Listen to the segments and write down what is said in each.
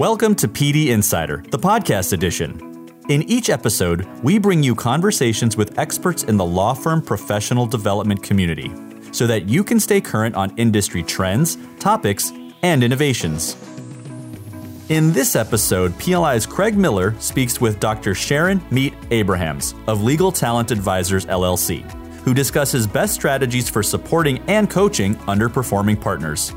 Welcome to PD Insider, the podcast edition. In each episode, we bring you conversations with experts in the law firm professional development community so that you can stay current on industry trends, topics, and innovations. In this episode, PLI's Craig Miller speaks with Dr. Sharon Meit Abrahams of Legal Talent Advisors LLC, who discusses best strategies for supporting and coaching underperforming partners.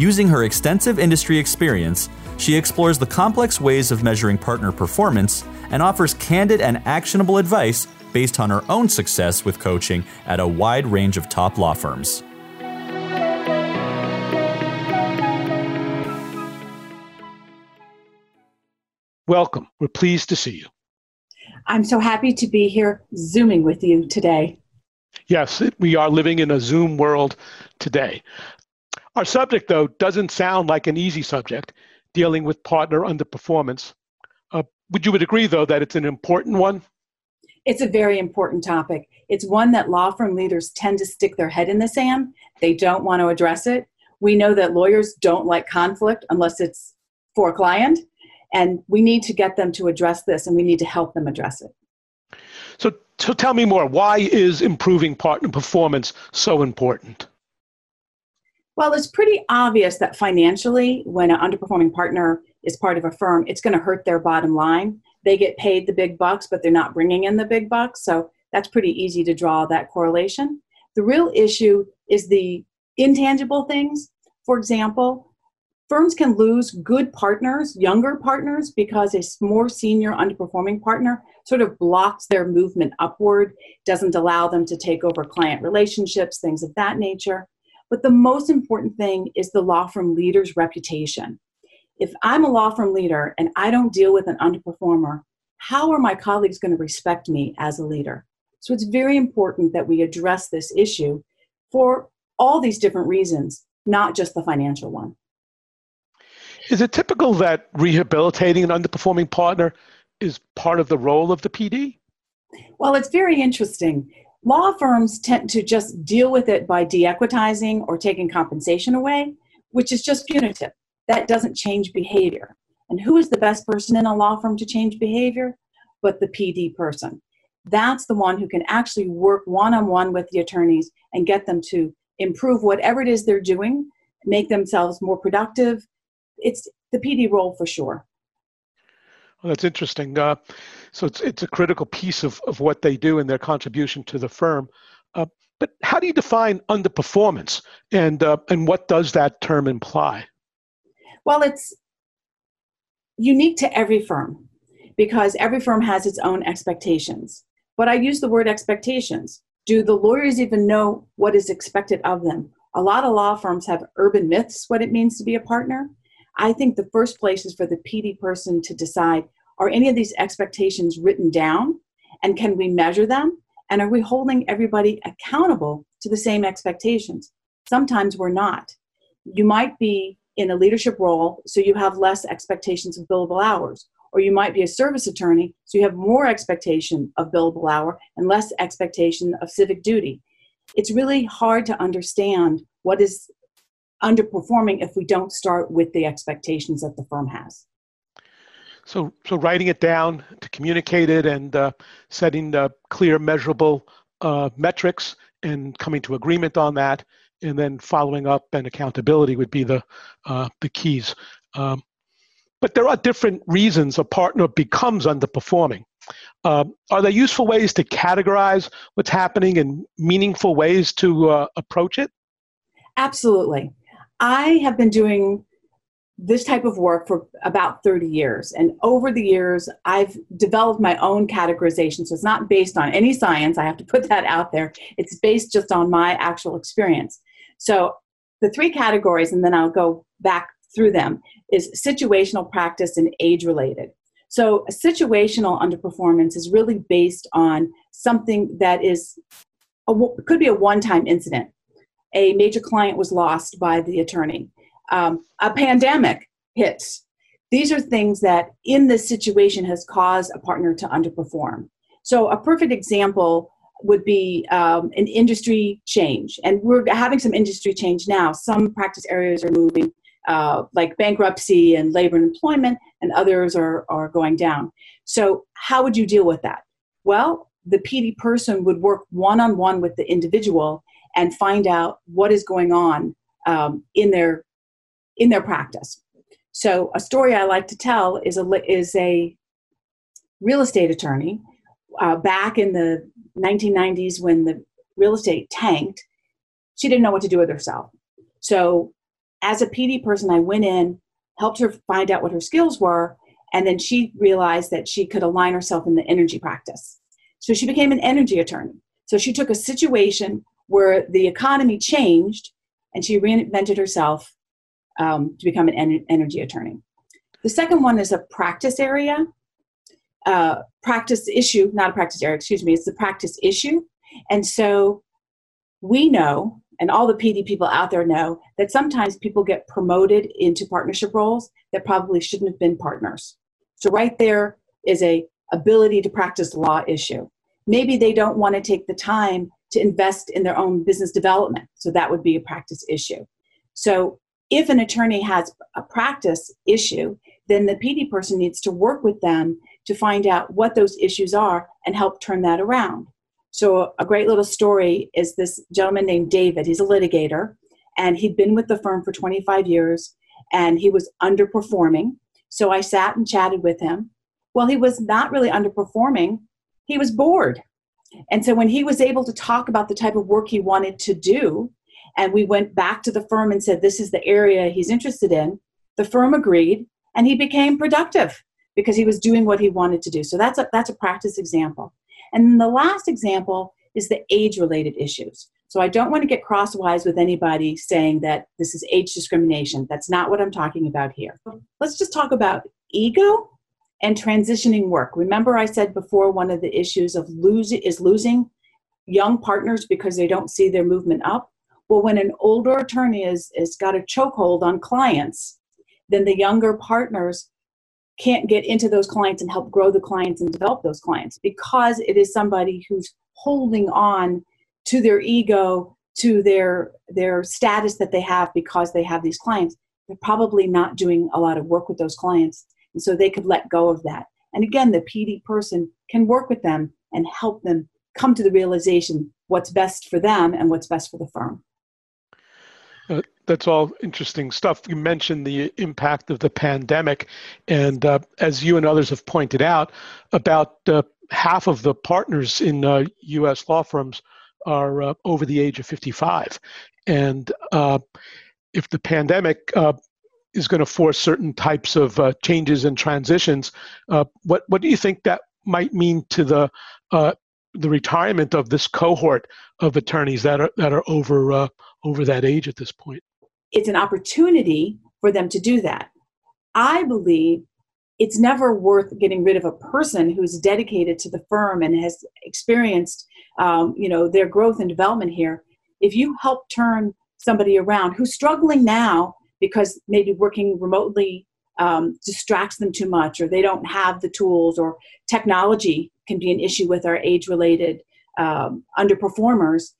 Using her extensive industry experience, she explores the complex ways of measuring partner performance and offers candid and actionable advice based on her own success with coaching at a wide range of top law firms. Welcome. We're pleased to see you. I'm so happy to be here Zooming with you today. Yes, we are living in a Zoom world today. Our subject, though, doesn't sound like an easy subject dealing with partner underperformance. Uh, would you would agree, though, that it's an important one? It's a very important topic. It's one that law firm leaders tend to stick their head in the sand. They don't want to address it. We know that lawyers don't like conflict unless it's for a client, and we need to get them to address this, and we need to help them address it. So, so tell me more. Why is improving partner performance so important? Well, it's pretty obvious that financially, when an underperforming partner is part of a firm, it's going to hurt their bottom line. They get paid the big bucks, but they're not bringing in the big bucks. So that's pretty easy to draw that correlation. The real issue is the intangible things. For example, firms can lose good partners, younger partners, because a more senior underperforming partner sort of blocks their movement upward, doesn't allow them to take over client relationships, things of that nature. But the most important thing is the law firm leader's reputation. If I'm a law firm leader and I don't deal with an underperformer, how are my colleagues going to respect me as a leader? So it's very important that we address this issue for all these different reasons, not just the financial one. Is it typical that rehabilitating an underperforming partner is part of the role of the PD? Well, it's very interesting. Law firms tend to just deal with it by de-equitizing or taking compensation away, which is just punitive. That doesn't change behavior. And who is the best person in a law firm to change behavior? But the PD person. That's the one who can actually work one on one with the attorneys and get them to improve whatever it is they're doing, make themselves more productive. It's the PD role for sure. Well, that's interesting. Uh, so it's it's a critical piece of, of what they do and their contribution to the firm. Uh, but how do you define underperformance, and uh, and what does that term imply? Well, it's unique to every firm because every firm has its own expectations. But I use the word expectations. Do the lawyers even know what is expected of them? A lot of law firms have urban myths what it means to be a partner. I think the first place is for the PD person to decide are any of these expectations written down and can we measure them? And are we holding everybody accountable to the same expectations? Sometimes we're not. You might be in a leadership role, so you have less expectations of billable hours. Or you might be a service attorney, so you have more expectation of billable hour and less expectation of civic duty. It's really hard to understand what is underperforming if we don't start with the expectations that the firm has. So, so writing it down to communicate it and uh, setting uh, clear, measurable uh, metrics and coming to agreement on that, and then following up and accountability would be the uh, the keys. Um, but there are different reasons a partner becomes underperforming. Um, are there useful ways to categorize what's happening and meaningful ways to uh, approach it? Absolutely. I have been doing this type of work for about 30 years. And over the years, I've developed my own categorization. So it's not based on any science, I have to put that out there. It's based just on my actual experience. So the three categories, and then I'll go back through them, is situational practice and age related. So situational underperformance is really based on something that is a, could be a one-time incident. A major client was lost by the attorney um, a pandemic hits. These are things that in this situation has caused a partner to underperform. So a perfect example would be um, an industry change. And we're having some industry change now. Some practice areas are moving uh, like bankruptcy and labor and employment, and others are, are going down. So, how would you deal with that? Well, the PD person would work one on one with the individual and find out what is going on um, in their in their practice. So, a story I like to tell is a is a real estate attorney uh, back in the 1990s when the real estate tanked. She didn't know what to do with herself. So, as a PD person, I went in, helped her find out what her skills were, and then she realized that she could align herself in the energy practice. So she became an energy attorney. So she took a situation where the economy changed and she reinvented herself um, to become an en- energy attorney. The second one is a practice area, uh, practice issue, not a practice area, excuse me, it's the practice issue. And so we know, and all the PD people out there know, that sometimes people get promoted into partnership roles that probably shouldn't have been partners. So right there is a ability to practice law issue. Maybe they don't want to take the time to invest in their own business development. So that would be a practice issue. So if an attorney has a practice issue, then the PD person needs to work with them to find out what those issues are and help turn that around. So, a great little story is this gentleman named David. He's a litigator, and he'd been with the firm for 25 years, and he was underperforming. So, I sat and chatted with him. Well, he was not really underperforming, he was bored. And so, when he was able to talk about the type of work he wanted to do, and we went back to the firm and said, This is the area he's interested in, the firm agreed, and he became productive because he was doing what he wanted to do. So, that's a, that's a practice example. And the last example is the age related issues. So I don't want to get crosswise with anybody saying that this is age discrimination. That's not what I'm talking about here. Let's just talk about ego and transitioning work. Remember, I said before one of the issues of losing is losing young partners because they don't see their movement up. Well, when an older attorney is, is got a chokehold on clients, then the younger partners can't get into those clients and help grow the clients and develop those clients because it is somebody who's holding on to their ego to their their status that they have because they have these clients they're probably not doing a lot of work with those clients and so they could let go of that. And again, the PD person can work with them and help them come to the realization what's best for them and what's best for the firm. Uh, that's all interesting stuff. You mentioned the impact of the pandemic, and uh, as you and others have pointed out, about uh, half of the partners in U.S. Uh, law firms are uh, over the age of 55. And uh, if the pandemic is going to force certain types of uh, changes and transitions. Uh, what what do you think that might mean to the uh, the retirement of this cohort of attorneys that are that are over uh, over that age at this point? It's an opportunity for them to do that. I believe it's never worth getting rid of a person who's dedicated to the firm and has experienced um, you know their growth and development here. If you help turn somebody around who's struggling now because maybe working remotely um, distracts them too much or they don't have the tools or technology can be an issue with our age related um, underperformers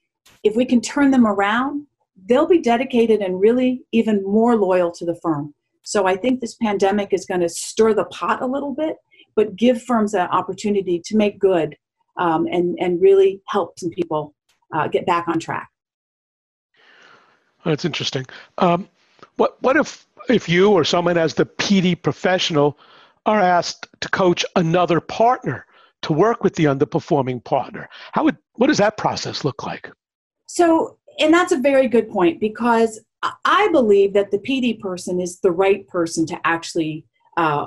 if we can turn them around they'll be dedicated and really even more loyal to the firm so i think this pandemic is going to stir the pot a little bit but give firms an opportunity to make good um, and, and really help some people uh, get back on track that's interesting um, what what if if you or someone as the PD professional are asked to coach another partner to work with the underperforming partner? How would what does that process look like? So, and that's a very good point because I believe that the PD person is the right person to actually uh,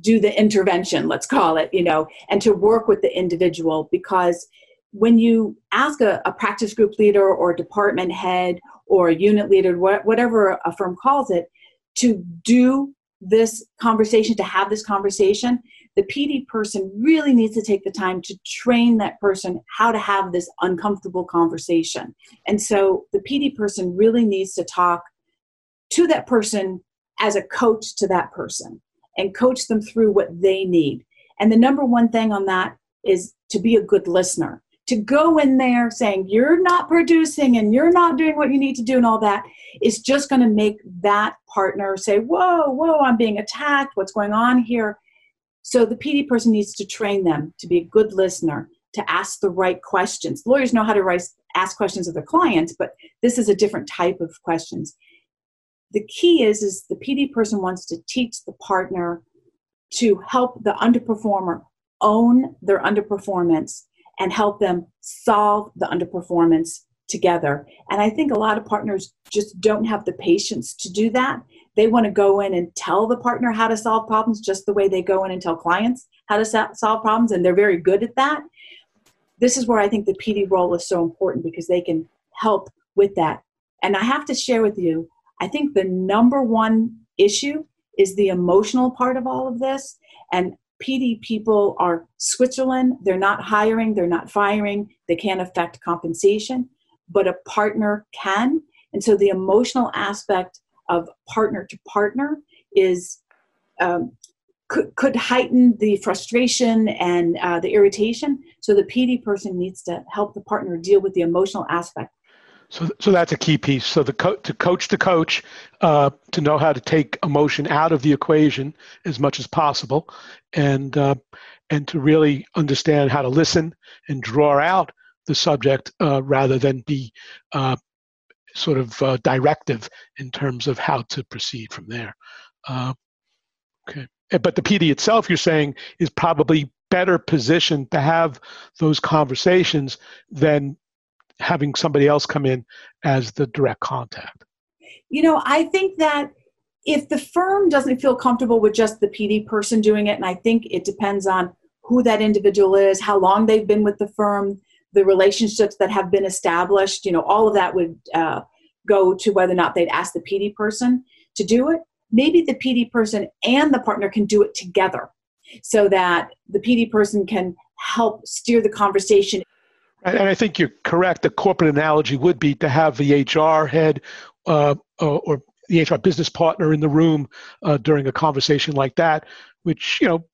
do the intervention, let's call it, you know, and to work with the individual because when you ask a, a practice group leader or department head or unit leader, whatever a firm calls it, to do this conversation, to have this conversation, the PD person really needs to take the time to train that person how to have this uncomfortable conversation. And so the PD person really needs to talk to that person as a coach to that person and coach them through what they need. And the number one thing on that is to be a good listener to go in there saying you're not producing and you're not doing what you need to do and all that is just going to make that partner say, Whoa, whoa, I'm being attacked. What's going on here? So the PD person needs to train them to be a good listener, to ask the right questions. Lawyers know how to ask questions of their clients, but this is a different type of questions. The key is, is the PD person wants to teach the partner to help the underperformer own their underperformance and help them solve the underperformance together. And I think a lot of partners just don't have the patience to do that. They want to go in and tell the partner how to solve problems just the way they go in and tell clients how to solve problems, and they're very good at that. This is where I think the PD role is so important because they can help with that. And I have to share with you, I think the number one issue is the emotional part of all of this. And PD people are Switzerland. They're not hiring, they're not firing, they can't affect compensation, but a partner can. And so the emotional aspect of partner to partner is um, could, could heighten the frustration and uh, the irritation. So the PD person needs to help the partner deal with the emotional aspect so, so that's a key piece. So the co- to coach the coach uh, to know how to take emotion out of the equation as much as possible, and uh, and to really understand how to listen and draw out the subject uh, rather than be uh, sort of uh, directive in terms of how to proceed from there. Uh, okay, but the PD itself, you're saying, is probably better positioned to have those conversations than having somebody else come in as the direct contact? You know, I think that if the firm doesn't feel comfortable with just the PD person doing it, and I think it depends on who that individual is, how long they've been with the firm, the relationships that have been established, you know, all of that would uh, go to whether or not they'd ask the PD person to do it. Maybe the PD person and the partner can do it together so that the PD person can help steer the conversation and I think you're correct. The corporate analogy would be to have the HR head uh, or the HR business partner in the room uh, during a conversation like that, which you know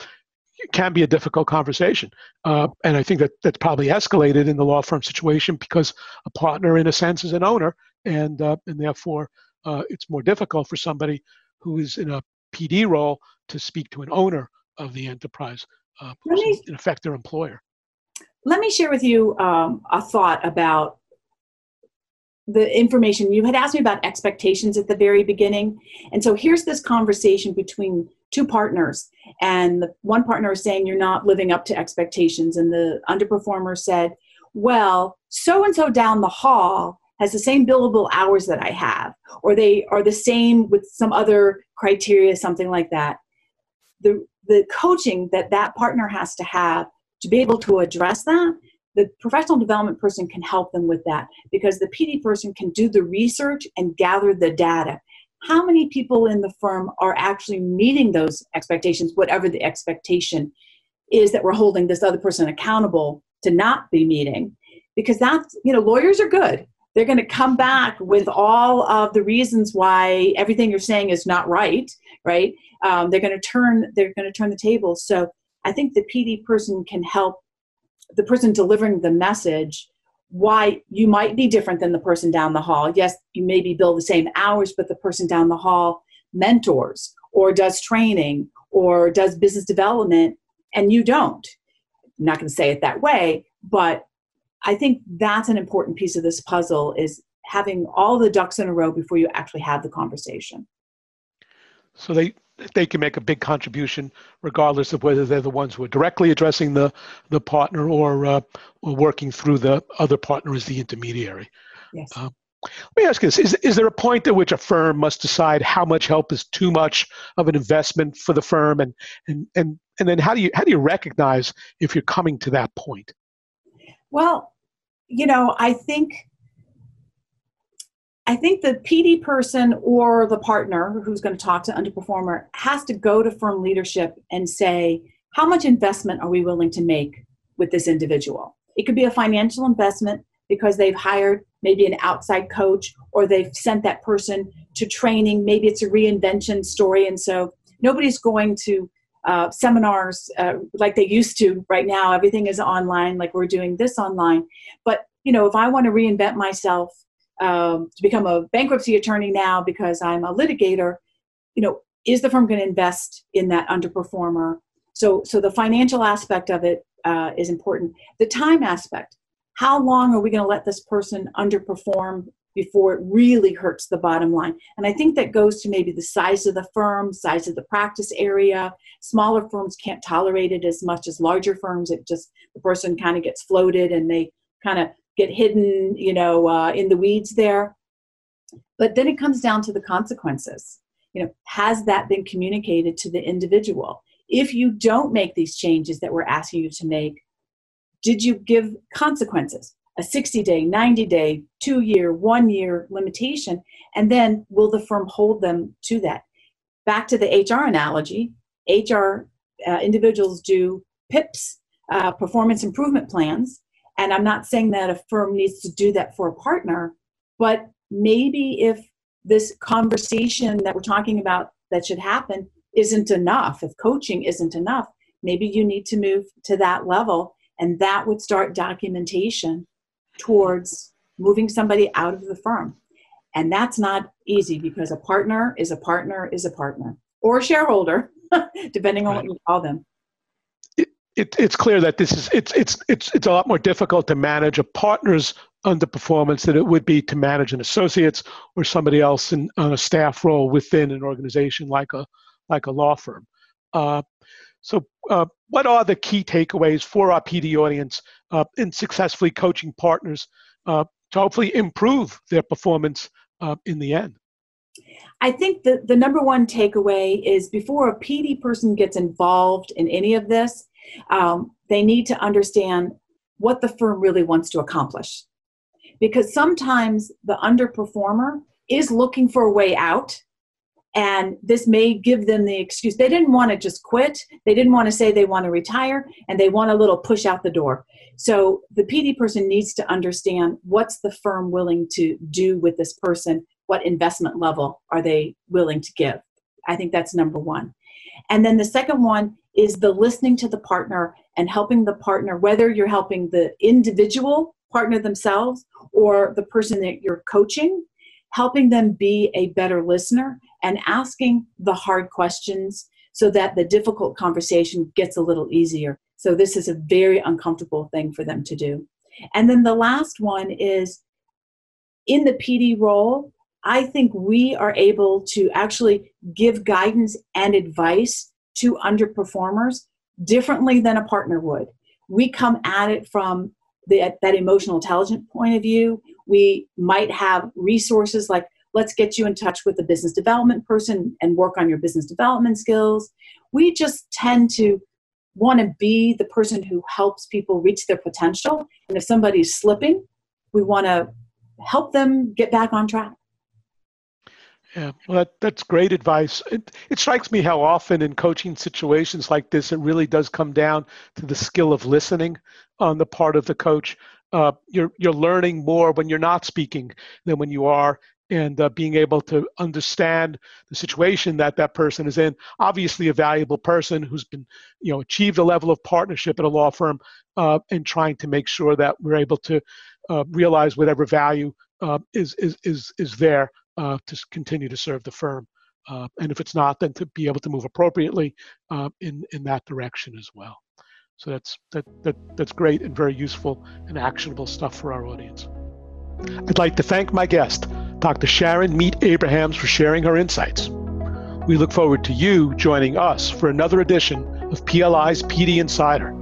can be a difficult conversation. Uh, and I think that that's probably escalated in the law firm situation because a partner, in a sense, is an owner, and uh, and therefore uh, it's more difficult for somebody who is in a PD role to speak to an owner of the enterprise, who's in effect their employer let me share with you um, a thought about the information you had asked me about expectations at the very beginning and so here's this conversation between two partners and the one partner is saying you're not living up to expectations and the underperformer said well so and so down the hall has the same billable hours that i have or they are the same with some other criteria something like that the the coaching that that partner has to have to be able to address that, the professional development person can help them with that because the PD person can do the research and gather the data. How many people in the firm are actually meeting those expectations, whatever the expectation is that we're holding this other person accountable to not be meeting? Because that's, you know, lawyers are good. They're going to come back with all of the reasons why everything you're saying is not right, right? Um, they're going to turn, they're going to turn the table. So I think the PD person can help the person delivering the message why you might be different than the person down the hall. Yes, you maybe bill the same hours, but the person down the hall mentors or does training or does business development and you don't. I'm not going to say it that way, but I think that's an important piece of this puzzle is having all the ducks in a row before you actually have the conversation. So they they can make a big contribution regardless of whether they're the ones who are directly addressing the the partner or uh, or working through the other partner as the intermediary. Yes. Uh, let me ask you this: is, is there a point at which a firm must decide how much help is too much of an investment for the firm, and and and and then how do you how do you recognize if you're coming to that point? Well, you know, I think I think the PD person or the partner who's going to talk to underperformer has to go to firm leadership and say, how much investment are we willing to make with this individual? It could be a financial investment because they've hired maybe an outside coach or they've sent that person to training. Maybe it's a reinvention story. And so nobody's going to uh, seminars uh, like they used to right now everything is online like we're doing this online but you know if i want to reinvent myself um, to become a bankruptcy attorney now because i'm a litigator you know is the firm going to invest in that underperformer so so the financial aspect of it uh, is important the time aspect how long are we going to let this person underperform before it really hurts the bottom line. And I think that goes to maybe the size of the firm, size of the practice area. Smaller firms can't tolerate it as much as larger firms. It just, the person kind of gets floated and they kind of get hidden, you know, uh, in the weeds there. But then it comes down to the consequences. You know, has that been communicated to the individual? If you don't make these changes that we're asking you to make, did you give consequences? a 60 day, 90 day, two year, one year limitation? And then will the firm hold them to that? Back to the HR analogy, HR uh, individuals do PIPs, uh, performance improvement plans. And I'm not saying that a firm needs to do that for a partner, but maybe if this conversation that we're talking about that should happen isn't enough, if coaching isn't enough, maybe you need to move to that level and that would start documentation towards moving somebody out of the firm. And that's not easy because a partner is a partner is a partner or a shareholder, depending on right. what you call them. It, it, it's clear that this is it's it's it's it's a lot more difficult to manage a partner's underperformance than it would be to manage an associate's or somebody else in on a staff role within an organization like a like a law firm. Uh, so, uh, what are the key takeaways for our PD audience uh, in successfully coaching partners uh, to hopefully improve their performance uh, in the end? I think the, the number one takeaway is before a PD person gets involved in any of this, um, they need to understand what the firm really wants to accomplish. Because sometimes the underperformer is looking for a way out and this may give them the excuse. They didn't want to just quit. They didn't want to say they want to retire and they want a little push out the door. So the pd person needs to understand what's the firm willing to do with this person? What investment level are they willing to give? I think that's number one. And then the second one is the listening to the partner and helping the partner whether you're helping the individual partner themselves or the person that you're coaching helping them be a better listener and asking the hard questions so that the difficult conversation gets a little easier. So, this is a very uncomfortable thing for them to do. And then the last one is in the PD role, I think we are able to actually give guidance and advice to underperformers differently than a partner would. We come at it from the, that emotional intelligence point of view. We might have resources like let's get you in touch with a business development person and work on your business development skills. We just tend to want to be the person who helps people reach their potential. And if somebody's slipping, we want to help them get back on track. Yeah, well, that, that's great advice. It, it strikes me how often in coaching situations like this, it really does come down to the skill of listening on the part of the coach. Uh, you're you're learning more when you're not speaking than when you are, and uh, being able to understand the situation that that person is in. Obviously, a valuable person who's been, you know, achieved a level of partnership at a law firm, uh, and trying to make sure that we're able to uh, realize whatever value uh, is is is is there uh, to continue to serve the firm. Uh, and if it's not, then to be able to move appropriately in in that direction as well. So that's that that that's great and very useful and actionable stuff for our audience. I'd like to thank my guest, Dr. Sharon Meit Abrahams, for sharing her insights. We look forward to you joining us for another edition of PLI's PD Insider.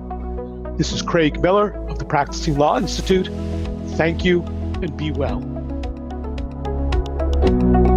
This is Craig Miller of the Practicing Law Institute. Thank you and be well. Thank you.